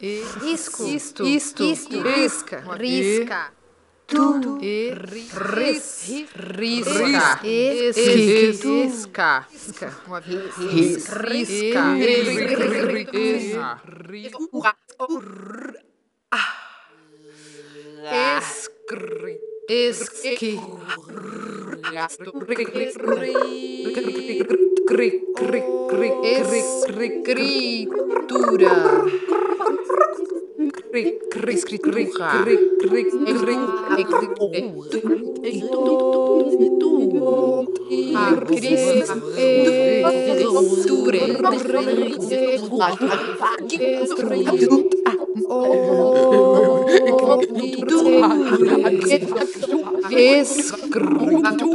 Isco. Isto. Isto. Isto. Risca. Risca. Tu. E. Ris. Risca. Risca. Risca. Risca. Escri. es que escritura escritura Escrito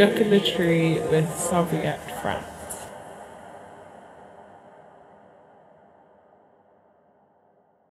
Jook in the Tree with Sophie